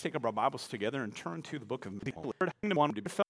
Let's take up our Bibles together and turn to the book of Matthew. Lord,